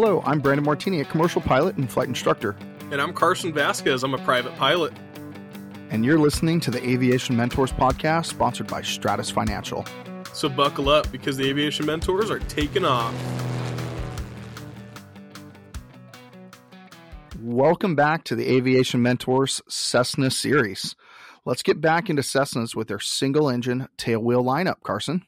Hello, I'm Brandon Martini, a commercial pilot and flight instructor. And I'm Carson Vasquez. I'm a private pilot. And you're listening to the Aviation Mentors podcast, sponsored by Stratus Financial. So buckle up because the Aviation Mentors are taking off. Welcome back to the Aviation Mentors Cessna series. Let's get back into Cessnas with their single engine tailwheel lineup, Carson.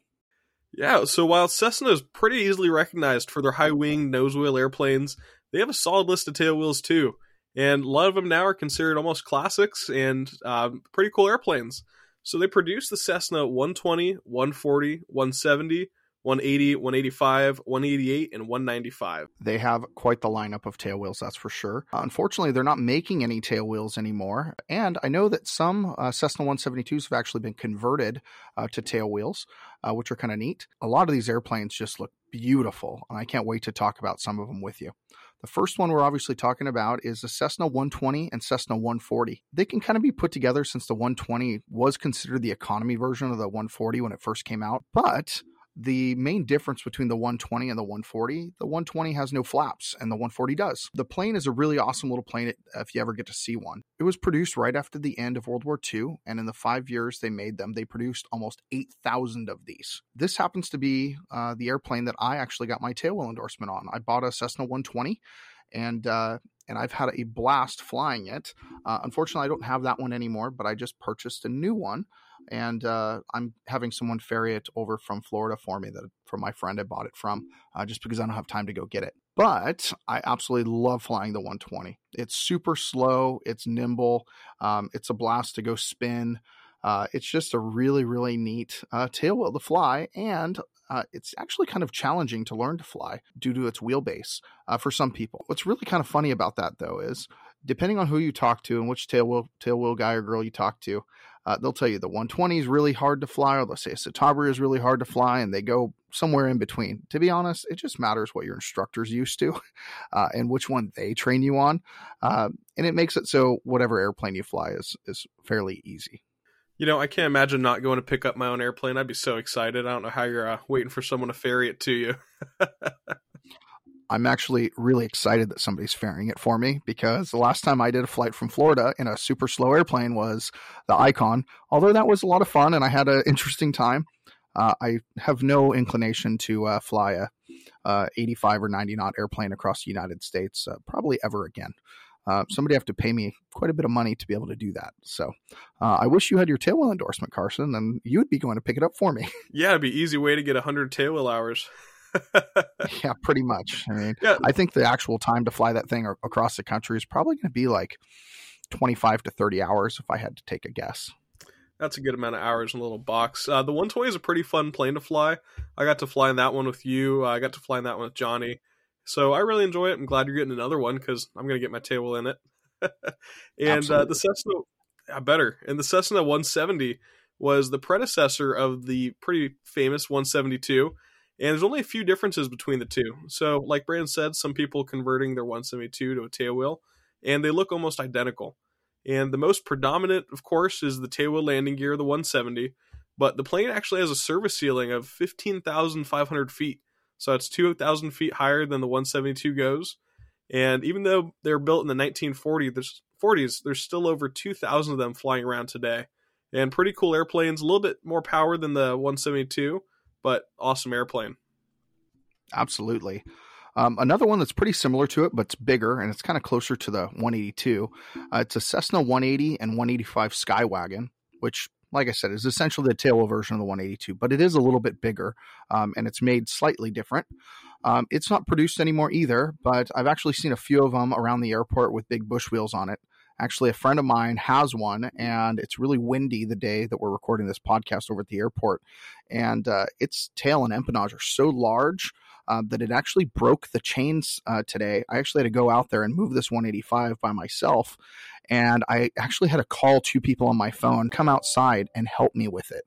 Yeah, so while Cessna is pretty easily recognized for their high wing nose wheel airplanes, they have a solid list of tail wheels too. And a lot of them now are considered almost classics and um, pretty cool airplanes. So they produce the Cessna 120, 140, 170, 180, 185, 188, and 195. They have quite the lineup of tail wheels, that's for sure. Uh, unfortunately, they're not making any tail wheels anymore. And I know that some uh, Cessna 172s have actually been converted uh, to tail wheels, uh, which are kind of neat. A lot of these airplanes just look beautiful, and I can't wait to talk about some of them with you. The first one we're obviously talking about is the Cessna 120 and Cessna 140. They can kind of be put together since the 120 was considered the economy version of the 140 when it first came out, but the main difference between the 120 and the 140, the 120 has no flaps and the 140 does. The plane is a really awesome little plane if you ever get to see one. It was produced right after the end of World War II, and in the five years they made them, they produced almost 8,000 of these. This happens to be uh, the airplane that I actually got my tailwheel endorsement on. I bought a Cessna 120 and uh, and I've had a blast flying it. Uh, unfortunately, I don't have that one anymore, but I just purchased a new one and uh, I'm having someone ferry it over from Florida for me that from my friend I bought it from, uh, just because I don't have time to go get it. But I absolutely love flying the 120. It's super slow, it's nimble, um, it's a blast to go spin. Uh, it's just a really, really neat uh, tailwheel to fly, and uh, it's actually kind of challenging to learn to fly due to its wheelbase uh, for some people. What's really kind of funny about that, though, is depending on who you talk to and which tailwheel tailwheel guy or girl you talk to, uh, they'll tell you the 120 is really hard to fly, or they'll say a Citabria is really hard to fly, and they go somewhere in between. To be honest, it just matters what your instructor's used to uh, and which one they train you on, uh, and it makes it so whatever airplane you fly is is fairly easy. You know, I can't imagine not going to pick up my own airplane. I'd be so excited. I don't know how you're uh, waiting for someone to ferry it to you. I'm actually really excited that somebody's ferrying it for me because the last time I did a flight from Florida in a super slow airplane was the Icon. Although that was a lot of fun and I had an interesting time, uh, I have no inclination to uh, fly a uh, 85 or 90 knot airplane across the United States uh, probably ever again. Uh, somebody have to pay me quite a bit of money to be able to do that. So uh, I wish you had your tailwheel endorsement, Carson, and you would be going to pick it up for me. Yeah, it'd be easy way to get 100 tailwheel hours. yeah, pretty much. I mean, yeah. I think the actual time to fly that thing across the country is probably going to be like 25 to 30 hours if I had to take a guess. That's a good amount of hours in a little box. Uh, the 120 is a pretty fun plane to fly. I got to fly in that one with you. Uh, I got to fly in that one with Johnny. So I really enjoy it. I'm glad you're getting another one because I'm going to get my table in it. and uh, the Cessna, I better. And the Cessna 170 was the predecessor of the pretty famous 172 and there's only a few differences between the two. So, like Brandon said, some people converting their 172 to a tailwheel, and they look almost identical. And the most predominant, of course, is the tailwheel landing gear, the 170. But the plane actually has a service ceiling of 15,500 feet. So it's 2,000 feet higher than the 172 goes. And even though they're built in the 1940s, there's, 40s, there's still over 2,000 of them flying around today. And pretty cool airplanes, a little bit more power than the 172, but awesome airplane. Absolutely. Um, another one that's pretty similar to it, but it's bigger and it's kind of closer to the 182. Uh, it's a Cessna 180 and 185 Skywagon, which, like I said, is essentially the tail version of the 182, but it is a little bit bigger um, and it's made slightly different. Um, it's not produced anymore either, but I've actually seen a few of them around the airport with big bush wheels on it. Actually, a friend of mine has one, and it's really windy the day that we're recording this podcast over at the airport. And uh, its tail and empennage are so large uh, that it actually broke the chains uh, today. I actually had to go out there and move this 185 by myself. And I actually had to call two people on my phone, come outside and help me with it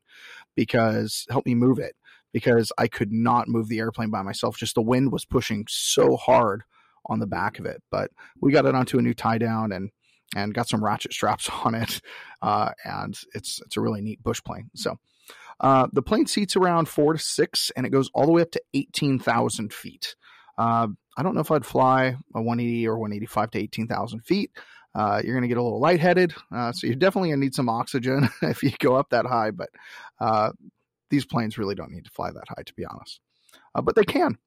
because help me move it because I could not move the airplane by myself. Just the wind was pushing so hard on the back of it. But we got it onto a new tie down and and got some ratchet straps on it. Uh, and it's it's a really neat bush plane. So uh, the plane seats around four to six, and it goes all the way up to eighteen thousand feet. Uh, I don't know if I'd fly a 180 or 185 to 18,000 feet. Uh, you're going to get a little lightheaded, uh, so you're definitely going to need some oxygen if you go up that high. But uh, these planes really don't need to fly that high, to be honest. Uh, but they can.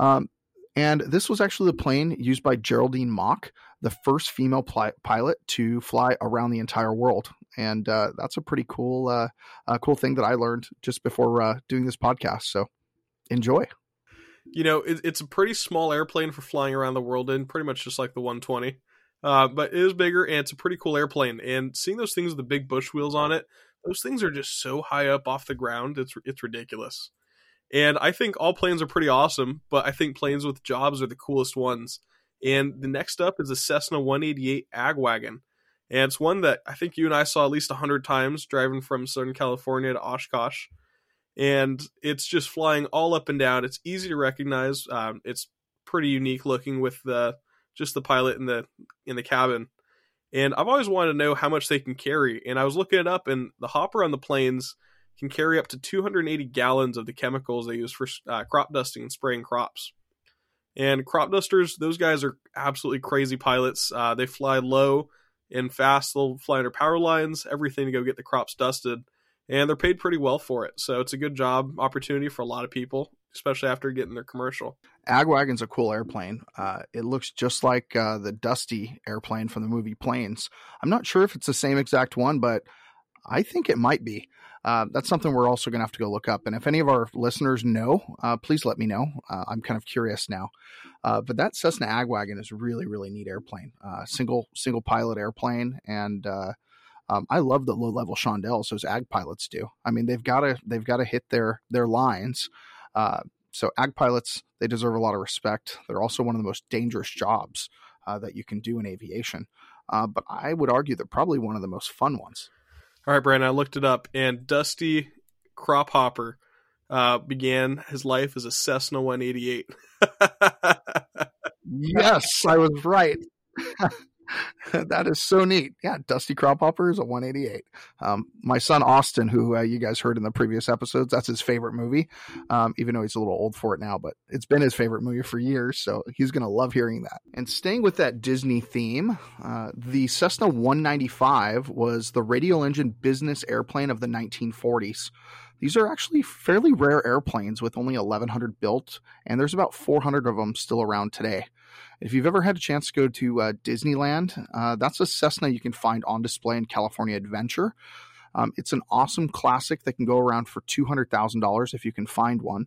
Um, and this was actually the plane used by Geraldine Mock, the first female pilot to fly around the entire world. And uh, that's a pretty cool, uh, uh, cool thing that I learned just before uh, doing this podcast. So enjoy. You know, it, it's a pretty small airplane for flying around the world in, pretty much just like the 120. Uh, but it is bigger and it's a pretty cool airplane. And seeing those things with the big bush wheels on it, those things are just so high up off the ground. It's it's ridiculous. And I think all planes are pretty awesome, but I think planes with jobs are the coolest ones. And the next up is a Cessna 188 Agwagon. And it's one that I think you and I saw at least 100 times driving from Southern California to Oshkosh. And it's just flying all up and down. It's easy to recognize. Um, it's pretty unique looking with the just the pilot in the in the cabin. And I've always wanted to know how much they can carry. And I was looking it up, and the hopper on the planes can carry up to 280 gallons of the chemicals they use for uh, crop dusting and spraying crops. And crop dusters, those guys are absolutely crazy pilots. Uh, they fly low and fast. They'll fly under power lines, everything to go get the crops dusted. And they're paid pretty well for it. So it's a good job opportunity for a lot of people, especially after getting their commercial. Agwagon's a cool airplane. Uh, it looks just like uh, the Dusty airplane from the movie Planes. I'm not sure if it's the same exact one, but I think it might be. Uh, that's something we're also going to have to go look up. And if any of our listeners know, uh, please let me know. Uh, I'm kind of curious now. Uh, but that Cessna Agwagon is really, really neat airplane. Uh, single single pilot airplane, and uh, um, I love the low level chandelles those ag pilots do. I mean, they've got to they've got to hit their their lines. so ag pilots they deserve a lot of respect. They're also one of the most dangerous jobs that you can do in aviation. but I would argue they're probably one of the most fun ones. All right, Brandon, I looked it up, and Dusty Crophopper uh, began his life as a Cessna 188. yes, I was right. that is so neat. Yeah, Dusty Crophopper is a 188. Um, my son Austin, who uh, you guys heard in the previous episodes, that's his favorite movie. Um, even though he's a little old for it now, but it's been his favorite movie for years, so he's gonna love hearing that. And staying with that Disney theme, uh, the Cessna 195 was the radial engine business airplane of the 1940s. These are actually fairly rare airplanes with only 1,100 built, and there's about 400 of them still around today. If you've ever had a chance to go to uh, Disneyland, uh, that's a Cessna you can find on display in California Adventure. Um, it's an awesome classic that can go around for $200,000 if you can find one.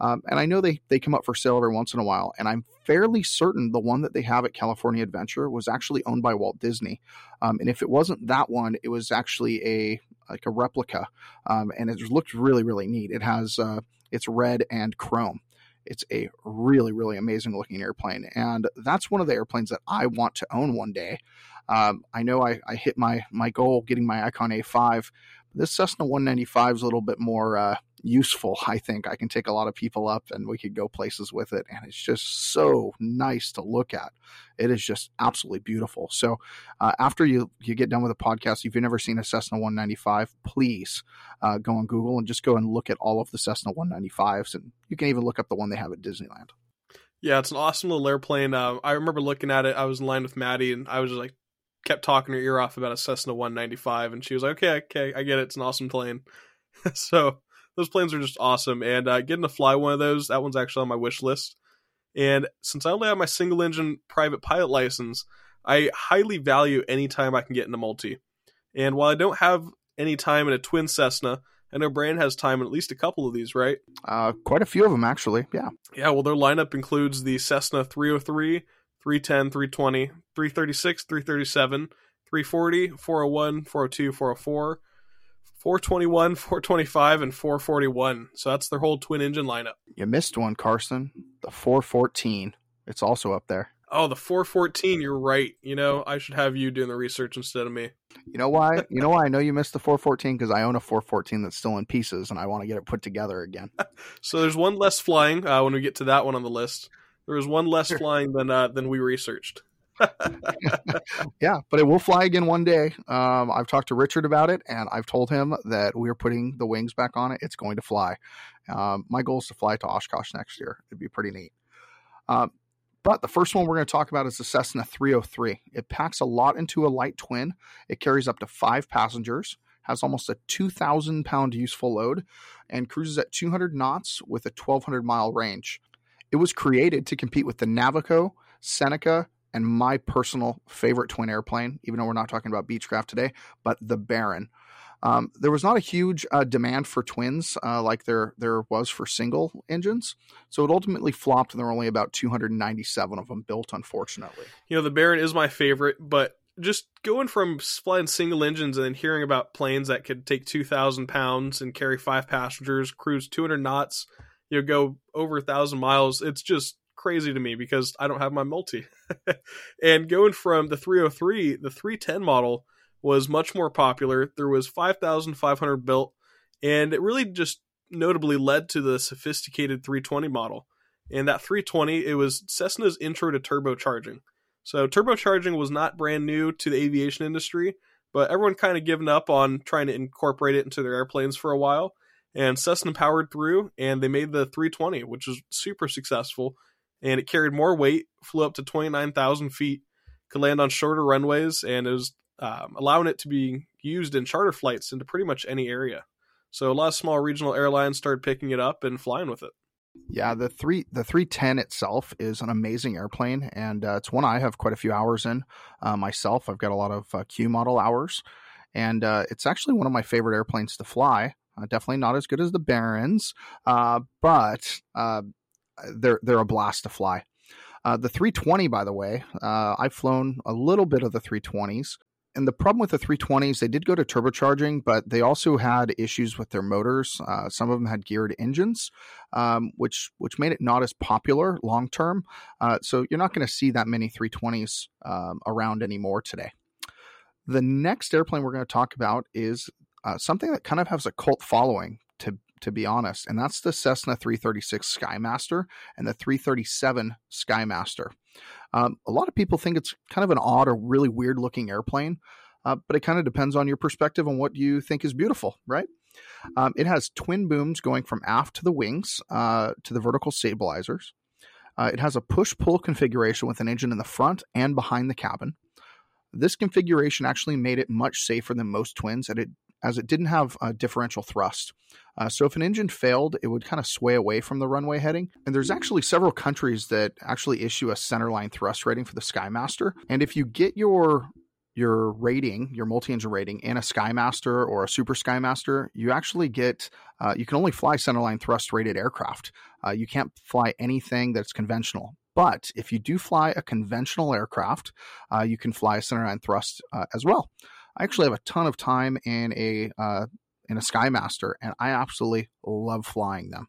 Um, and I know they, they come up for sale every once in a while, and I'm fairly certain the one that they have at California Adventure was actually owned by Walt Disney. Um, and if it wasn't that one, it was actually a like a replica, um, and it looked really really neat. It has uh, it's red and chrome. It's a really, really amazing looking airplane. And that's one of the airplanes that I want to own one day. Um, I know I, I, hit my, my goal getting my Icon A5. This Cessna 195 is a little bit more uh, useful. I think I can take a lot of people up and we could go places with it. And it's just so nice to look at. It is just absolutely beautiful. So uh, after you, you get done with the podcast, if you've never seen a Cessna 195, please uh, go on Google and just go and look at all of the Cessna 195s. And you can even look up the one they have at Disneyland. Yeah, it's an awesome little airplane. Uh, I remember looking at it. I was in line with Maddie, and I was just like, kept talking her ear off about a Cessna 195, and she was like, "Okay, okay, I get it. It's an awesome plane." so those planes are just awesome. And uh, getting to fly one of those, that one's actually on my wish list. And since I only have my single engine private pilot license, I highly value any time I can get into multi. And while I don't have any time in a twin Cessna, I know Brand has time in at least a couple of these, right? Uh, quite a few of them, actually. Yeah. Yeah, well, their lineup includes the Cessna 303, 310, 320, 336, 337, 340, 401, 402, 404, 421, 425, and 441. So that's their whole twin engine lineup. You missed one, Carson. The 414. It's also up there. Oh, the 414. You're right. You know, I should have you doing the research instead of me. You know why? you know why I know you missed the 414 because I own a 414 that's still in pieces and I want to get it put together again. so there's one less flying uh, when we get to that one on the list. There was one less flying than uh, than we researched. Yeah, but it will fly again one day. Um, I've talked to Richard about it, and I've told him that we're putting the wings back on it. It's going to fly. Um, my goal is to fly to Oshkosh next year. It'd be pretty neat. Uh, but the first one we're going to talk about is the Cessna 303. It packs a lot into a light twin. It carries up to five passengers, has almost a 2,000 pound useful load, and cruises at 200 knots with a 1,200 mile range. It was created to compete with the Navico, Seneca, and my personal favorite twin airplane, even though we're not talking about Beechcraft today, but the Baron. Um, there was not a huge uh, demand for twins uh, like there there was for single engines, so it ultimately flopped, and there were only about 297 of them built, unfortunately. You know, the Baron is my favorite, but just going from flying single engines and then hearing about planes that could take 2,000 pounds and carry five passengers, cruise 200 knots, you know, go over a thousand miles, it's just crazy to me because I don't have my multi. and going from the 303, the 310 model was much more popular. There was 5,500 built, and it really just notably led to the sophisticated 320 model. And that 320, it was Cessna's intro to turbocharging. So turbocharging was not brand new to the aviation industry, but everyone kind of given up on trying to incorporate it into their airplanes for a while. And Cessna powered through, and they made the 320, which was super successful. And it carried more weight, flew up to 29,000 feet, could land on shorter runways, and it was um, allowing it to be used in charter flights into pretty much any area. So a lot of small regional airlines started picking it up and flying with it. Yeah, the three the three ten itself is an amazing airplane, and uh, it's one I have quite a few hours in uh, myself. I've got a lot of uh, Q model hours, and uh, it's actually one of my favorite airplanes to fly. Uh, definitely not as good as the Barons, uh, but they're they're a blast to fly. the 320, by the way, I've flown a little bit of the 320s and the problem with the 320s, they did go to turbocharging, but they also had issues with their motors. Uh, some of them had geared engines, um, which which made it not as popular long term. Uh, so you're not going to see that many 320s um, around anymore today. The next airplane we're going to talk about is uh, something that kind of has a cult following. To to be honest, and that's the Cessna 336 Skymaster and the 337 Skymaster. Um, a lot of people think it's kind of an odd or really weird looking airplane, uh, but it kind of depends on your perspective on what you think is beautiful, right? Um, it has twin booms going from aft to the wings uh, to the vertical stabilizers. Uh, it has a push pull configuration with an engine in the front and behind the cabin. This configuration actually made it much safer than most twins, and it as it didn't have a differential thrust. Uh, so if an engine failed, it would kind of sway away from the runway heading. And there's actually several countries that actually issue a centerline thrust rating for the Skymaster. And if you get your your rating, your multi-engine rating in a Skymaster or a Super Skymaster, you actually get uh, you can only fly centerline thrust rated aircraft. Uh, you can't fly anything that's conventional. But if you do fly a conventional aircraft, uh, you can fly centerline thrust uh, as well. I actually have a ton of time in a uh, in a Skymaster, and I absolutely love flying them.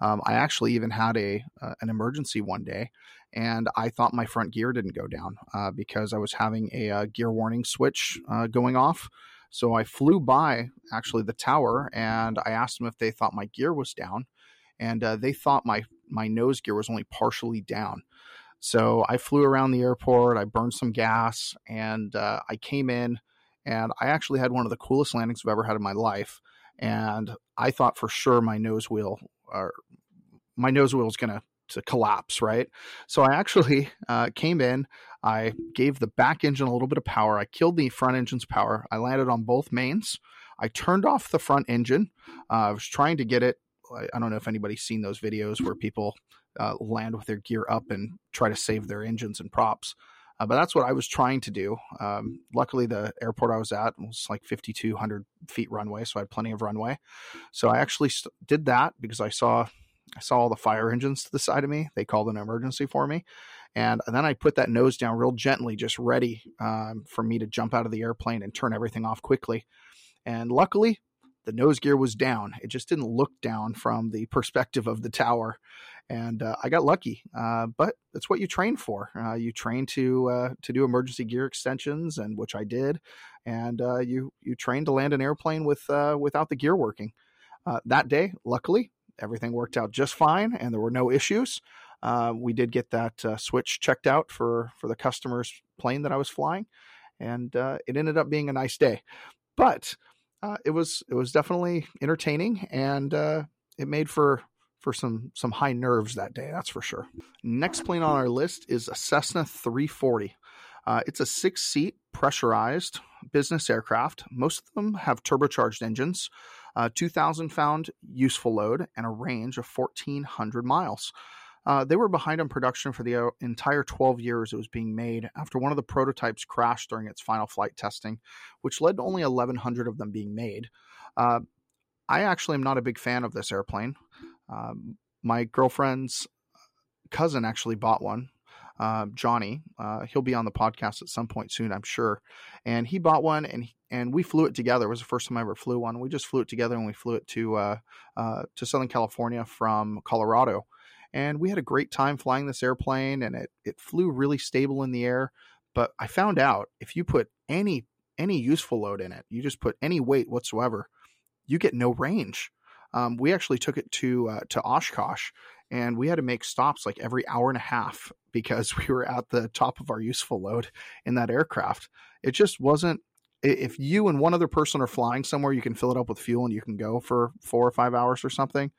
Um, I actually even had a uh, an emergency one day, and I thought my front gear didn't go down uh, because I was having a, a uh, gear warning switch uh, going off. So I flew by actually the tower, and I asked them if they thought my gear was down, and uh, they thought my my nose gear was only partially down. So I flew around the airport, I burned some gas, and uh, I came in and I actually had one of the coolest landings I've ever had in my life. And I thought for sure my nose wheel or my nose wheel was going to to collapse, right? So I actually uh, came in, I gave the back engine a little bit of power, I killed the front engine's power, I landed on both mains, I turned off the front engine. Uh, I was trying to get it. I don't know if anybody's seen those videos where people uh, land with their gear up and try to save their engines and props. Uh, but that's what I was trying to do. Um, luckily, the airport I was at was like 5,200 feet runway, so I had plenty of runway. So I actually st- did that because I saw I saw all the fire engines to the side of me. They called an emergency for me, and, then I put that nose down real gently, just ready um, for me to jump out of the airplane and turn everything off quickly. And luckily, the nose gear was down. It just didn't look down from the perspective of the tower and uh, I got lucky. Uh, but that's what you train for. Uh, you train to uh, to do emergency gear extensions, and which I did, and uh, you you train to land an airplane with uh, without the gear working. that day, luckily, everything worked out just fine, and there were no issues. we did get that switch checked out for for the customer's plane that I was flying, and it ended up being a nice day. But it was it was definitely entertaining, and it made for for some some high nerves that day. That's for sure. Next plane on our list is a Cessna 340. Uh, it's a six seat pressurized business aircraft. Most of them have turbocharged engines, uh, 2,000 found useful load, and a range of 1,400 miles. Uh, they were behind on production for the uh, entire 12 years it was being made after one of the prototypes crashed during its final flight testing, which led to only 1,100 of them being made. Uh, I actually am not a big fan of this airplane. Um, my girlfriend's cousin actually bought one. Uh, Johnny, he'll be on the podcast at some point soon, I'm sure. And he bought one, and and we flew it together. It was the first time I ever flew one. We just flew it together, and we flew it to uh, uh, to Southern California from Colorado, and we had a great time flying this airplane. And it it flew really stable in the air. But I found out if you put any any useful load in it, you just put any weight whatsoever, you get no range. Um, we actually took it to uh, to Oshkosh, and we had to make stops like every hour and a half because we were at the top of our useful load in that aircraft. It just wasn't. If you and one other person are flying somewhere, you can fill it up with fuel and you can go for four or five hours or something.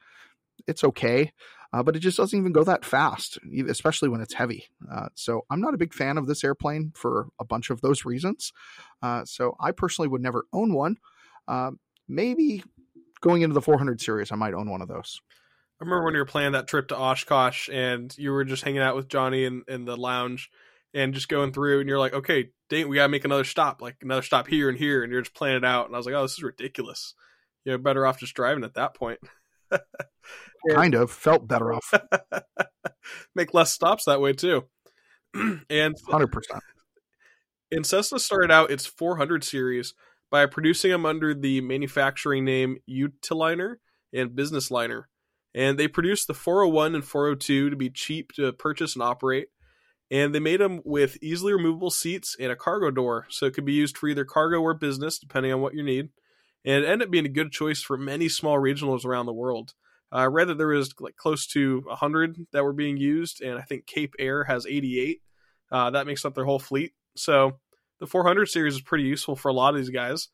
It's okay, uh, but it just doesn't even go that fast, especially when it's heavy. Uh, so I'm not a big fan of this airplane for a bunch of those reasons. Uh, so I personally would never own one. Uh, maybe going into the 400 series, I might own one of those. I remember when you were planning that trip to Oshkosh and you were just hanging out with Johnny in, in the lounge and just going through and you're like, okay, dang, we gotta make another stop, like another stop here and here, and you're just planning it out. And I was like, oh, this is ridiculous. You're better off just driving at that point. kind of felt better off. make less stops that way too. and hundred percent. And Cessna started out its 400 series by producing them under the manufacturing name Utiliner and Business Liner. And they produced the 401 and 402 to be cheap to purchase and operate. And they made them with easily removable seats and a cargo door, so it could be used for either cargo or business, depending on what you need. And it ended up being a good choice for many small regionals around the world. Uh, I read that there was like close to 100 that were being used, and I think Cape Air has 88. Uh, that makes up their whole fleet. So the 400 series is pretty useful for a lot of these guys.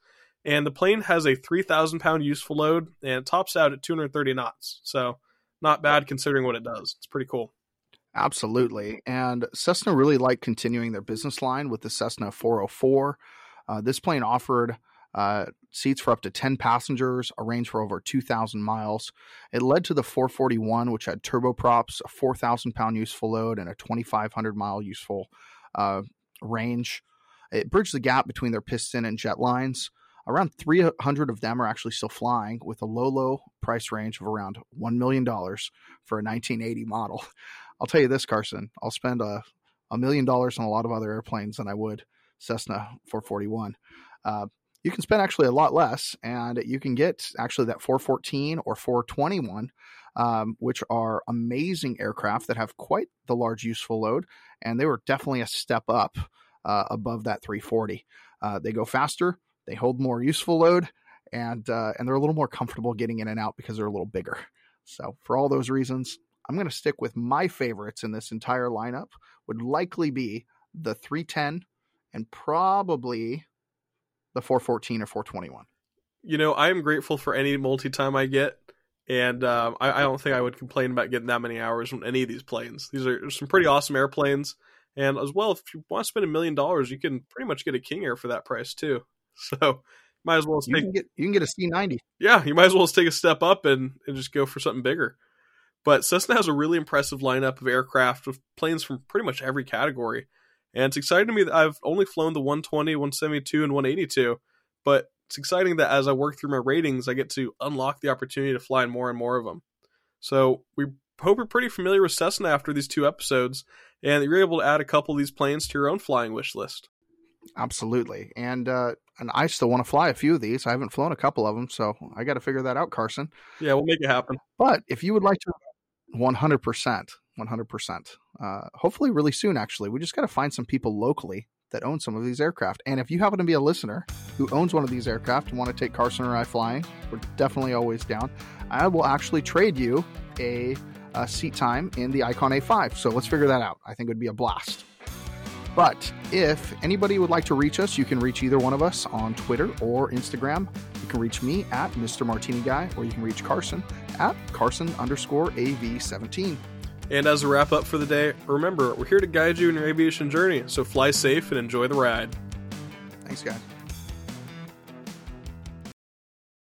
And the plane has a 3,000 pound useful load and tops out at 230 knots. So not bad considering what it does. It's pretty cool. Absolutely. And Cessna really liked continuing their business line with the Cessna 404. Uh, this plane offered uh, seats for up to 10 passengers, a range for over 2,000 miles. It led to the 441, which had turboprops, a 4,000 pound useful load, and a 2,500 mile useful uh, range. It bridged the gap between their piston and jet lines. Around 300 of them are actually still flying with a low, low price range of around $1 million for a 1980 model. I'll tell you this, Carson, I'll spend a, a million dollars on a lot of other airplanes than I would Cessna 441. Uh, you can spend actually a lot less, and you can get actually that 414 or 421, um, which are amazing aircraft that have quite the large useful load, and they were definitely a step up uh, above that 340. Uh, they go faster, they hold more useful load, and uh, and they're a little more comfortable getting in and out because they're a little bigger. So for all those reasons, I'm going to stick with my favorites in this entire lineup. Would likely be the 310 and probably the 414 or 421. You know, I am grateful for any multi time I get, and um, I, I, don't think I would complain about getting that many hours on any of these planes. These are some pretty awesome airplanes. And as well, if you want to spend a million dollars, you can pretty much get a King Air for that price too. So might as well you take, can get you can get a C ninety. Yeah, you might as well take a step up and, and just go for something bigger. But Cessna has a really impressive lineup of aircraft with planes from pretty much every category. And it's exciting to me that I've only flown the 120, 172, and 182. But it's exciting that as I work through my ratings, I get to unlock the opportunity to fly in more and more of them. So we hope you're pretty familiar with Cessna after these two episodes and you're able to add a couple of these planes to your own flying wish list. Absolutely, and uh, and I still want to fly a few of these. I haven't flown a couple of them, so I got to figure that out, Carson. Yeah, we'll make it happen. But if you would like to, one hundred percent, one hundred percent. Uh, hopefully, really soon. Actually, we just got to find some people locally that own some of these aircraft. And if you happen to be a listener who owns one of these aircraft and want to take Carson or I flying, we're definitely always down. I will actually trade you a uh, seat time in the Icon A5. So let's figure that out. I think it would be a blast. But if anybody would like to reach us, you can reach either one of us on Twitter or Instagram. You can reach me at Mr. Martini Guy, or you can reach Carson at Carson underscore AV17. And as a wrap up for the day, remember, we're here to guide you in your aviation journey, so fly safe and enjoy the ride. Thanks, guys.